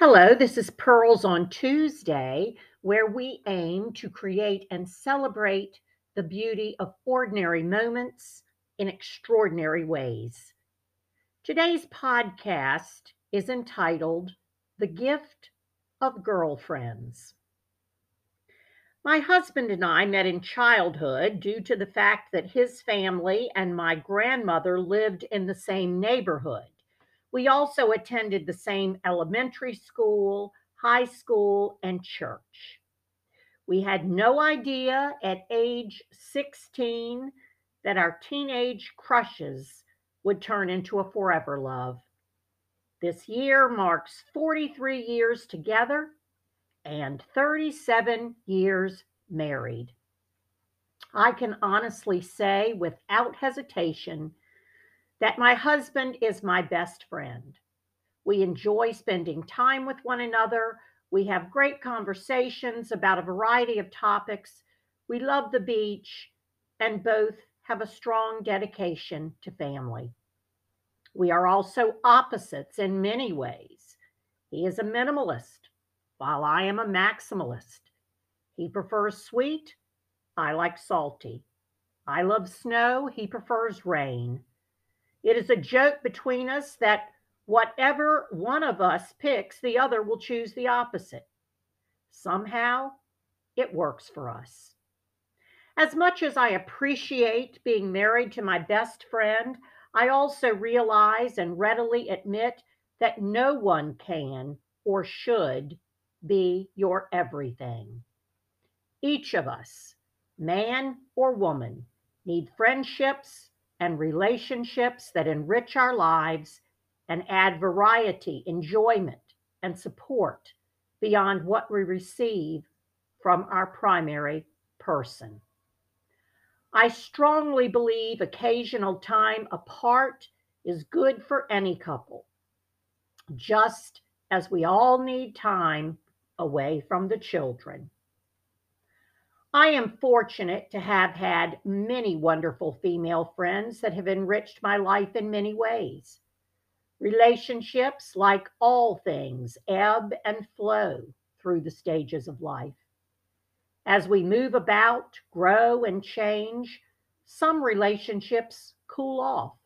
Hello, this is Pearls on Tuesday, where we aim to create and celebrate the beauty of ordinary moments in extraordinary ways. Today's podcast is entitled The Gift of Girlfriends. My husband and I met in childhood due to the fact that his family and my grandmother lived in the same neighborhood. We also attended the same elementary school, high school, and church. We had no idea at age 16 that our teenage crushes would turn into a forever love. This year marks 43 years together and 37 years married. I can honestly say without hesitation that my husband is my best friend. We enjoy spending time with one another. We have great conversations about a variety of topics. We love the beach and both have a strong dedication to family. We are also opposites in many ways. He is a minimalist, while I am a maximalist. He prefers sweet, I like salty. I love snow, he prefers rain. It is a joke between us that whatever one of us picks, the other will choose the opposite. Somehow, it works for us. As much as I appreciate being married to my best friend, I also realize and readily admit that no one can or should be your everything. Each of us, man or woman, need friendships and relationships that enrich our lives and add variety, enjoyment, and support beyond what we receive from our primary person. I strongly believe occasional time apart is good for any couple, just as we all need time away from the children. I am fortunate to have had many wonderful female friends that have enriched my life in many ways. Relationships, like all things, ebb and flow through the stages of life. As we move about, grow, and change, some relationships cool off,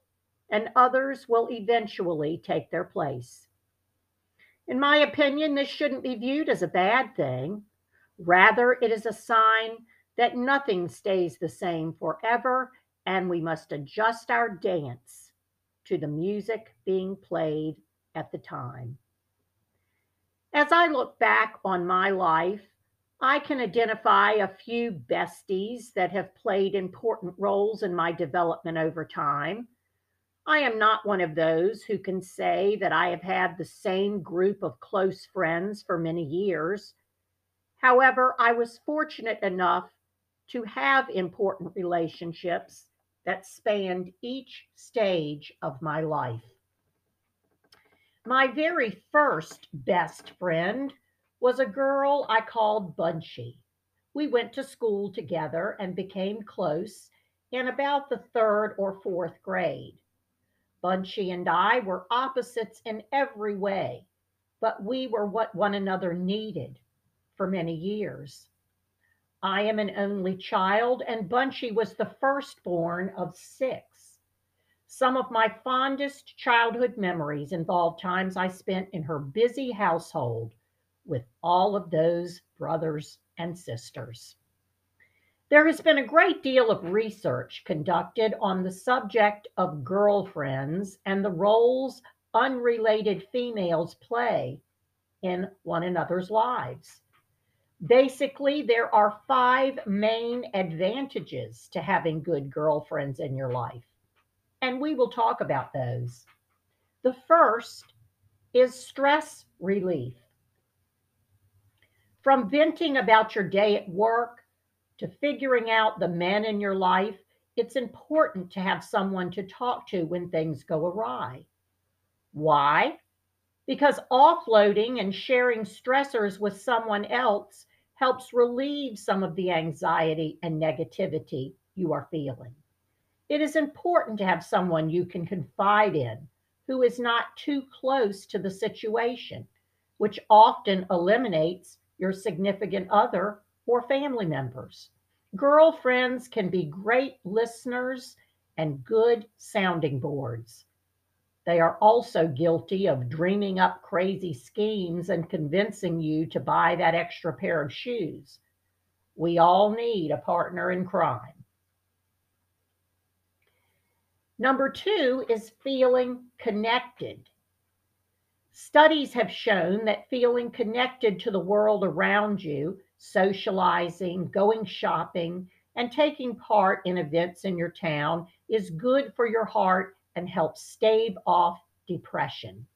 and others will eventually take their place. In my opinion, this shouldn't be viewed as a bad thing. Rather, it is a sign that nothing stays the same forever, and we must adjust our dance to the music being played at the time. As I look back on my life, I can identify a few besties that have played important roles in my development over time. I am not one of those who can say that I have had the same group of close friends for many years. However, I was fortunate enough to have important relationships that spanned each stage of my life. My very first best friend was a girl I called Bunchy. We went to school together and became close in about the third or fourth grade. Bunchy and I were opposites in every way, but we were what one another needed for many years. I am an only child, and Bunchy was the firstborn of six. Some of my fondest childhood memories involve times I spent in her busy household with all of those brothers and sisters. There has been a great deal of research conducted on the subject of girlfriends and the roles unrelated females play in one another's lives. Basically, there are five main advantages to having good girlfriends in your life, and we will talk about those. The first is stress relief. From venting about your day at work to figuring out the men in your life, it's important to have someone to talk to when things go awry. Why? Because offloading and sharing stressors with someone else helps relieve some of the anxiety and negativity you are feeling. It is important to have someone you can confide in who is not too close to the situation which often eliminates your significant other or family members. Girlfriends can be great listeners and good sounding boards. They are also guilty of dreaming up crazy schemes and convincing you to buy that extra pair of shoes. We all need a partner in crime. Number two is feeling connected. Studies have shown that feeling connected to the world around you, socializing, going shopping, and taking part in events in your town is good for your heart and help stave off depression.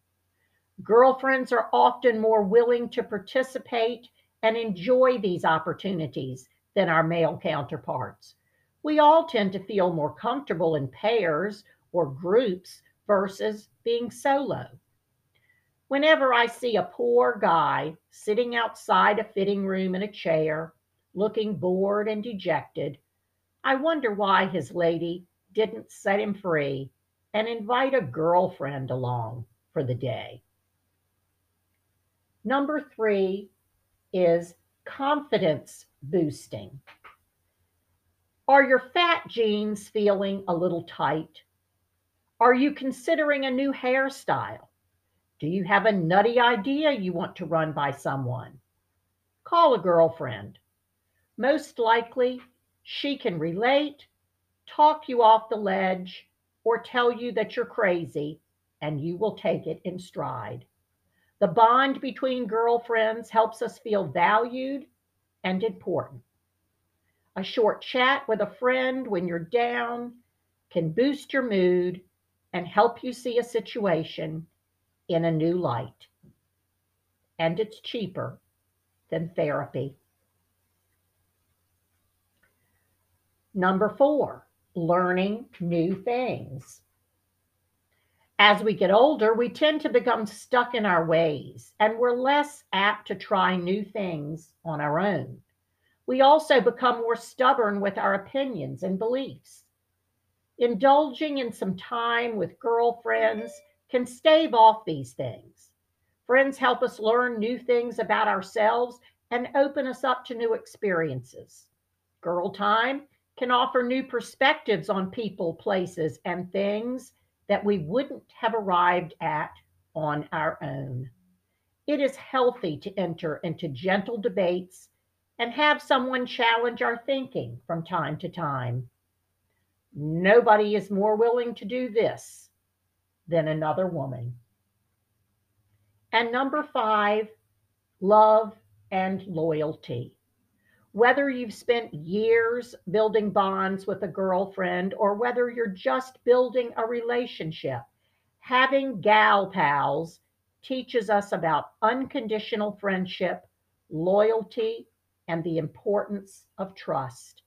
Girlfriends are often more willing to participate and enjoy these opportunities than our male counterparts. We all tend to feel more comfortable in pairs or groups versus being solo. Whenever I see a poor guy sitting outside a fitting room in a chair, looking bored and dejected, I wonder why his lady didn't set him free and invite a girlfriend along for the day. Number three is confidence boosting. Are your fat jeans feeling a little tight? Are you considering a new hairstyle? Do you have a nutty idea you want to run by someone? Call a girlfriend. Most likely, she can relate, talk you off the ledge, or tell you that you're crazy, and you will take it in stride. The bond between girlfriends helps us feel valued and important. A short chat with a friend when you're down can boost your mood and help you see a situation in a new light. And it's cheaper than therapy. Number four, learning new things. As we get older, we tend to become stuck in our ways and we're less apt to try new things on our own. We also become more stubborn with our opinions and beliefs. Indulging in some time with girlfriends can stave off these things. Friends help us learn new things about ourselves and open us up to new experiences. Girl time can offer new perspectives on people, places, and things that we wouldn't have arrived at on our own. It is healthy to enter into gentle debates and have someone challenge our thinking from time to time. Nobody is more willing to do this than another woman. And number five, love and loyalty. Whether you've spent years building bonds with a girlfriend or whether you're just building a relationship, having gal pals teaches us about unconditional friendship, loyalty, and the importance of trust.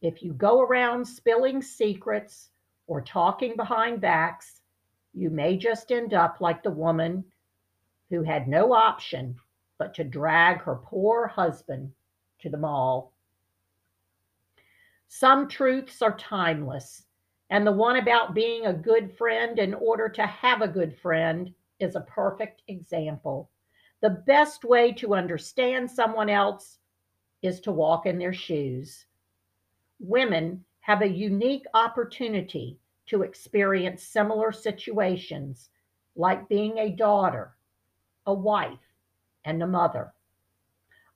If you go around spilling secrets or talking behind backs, you may just end up like the woman who had no option but to drag her poor husband to the mall. Some truths are timeless, and the one about being a good friend in order to have a good friend is a perfect example. The best way to understand someone else is to walk in their shoes. Women have a unique opportunity to experience similar situations like being a daughter, a wife, and a mother.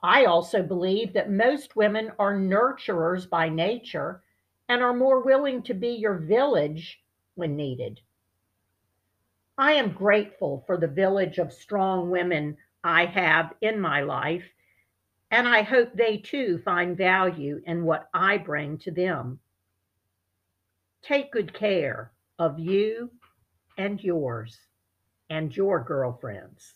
I also believe that most women are nurturers by nature and are more willing to be your village when needed. I am grateful for the village of strong women I have in my life, and I hope they too find value in what I bring to them. Take good care of you and yours and your girlfriends.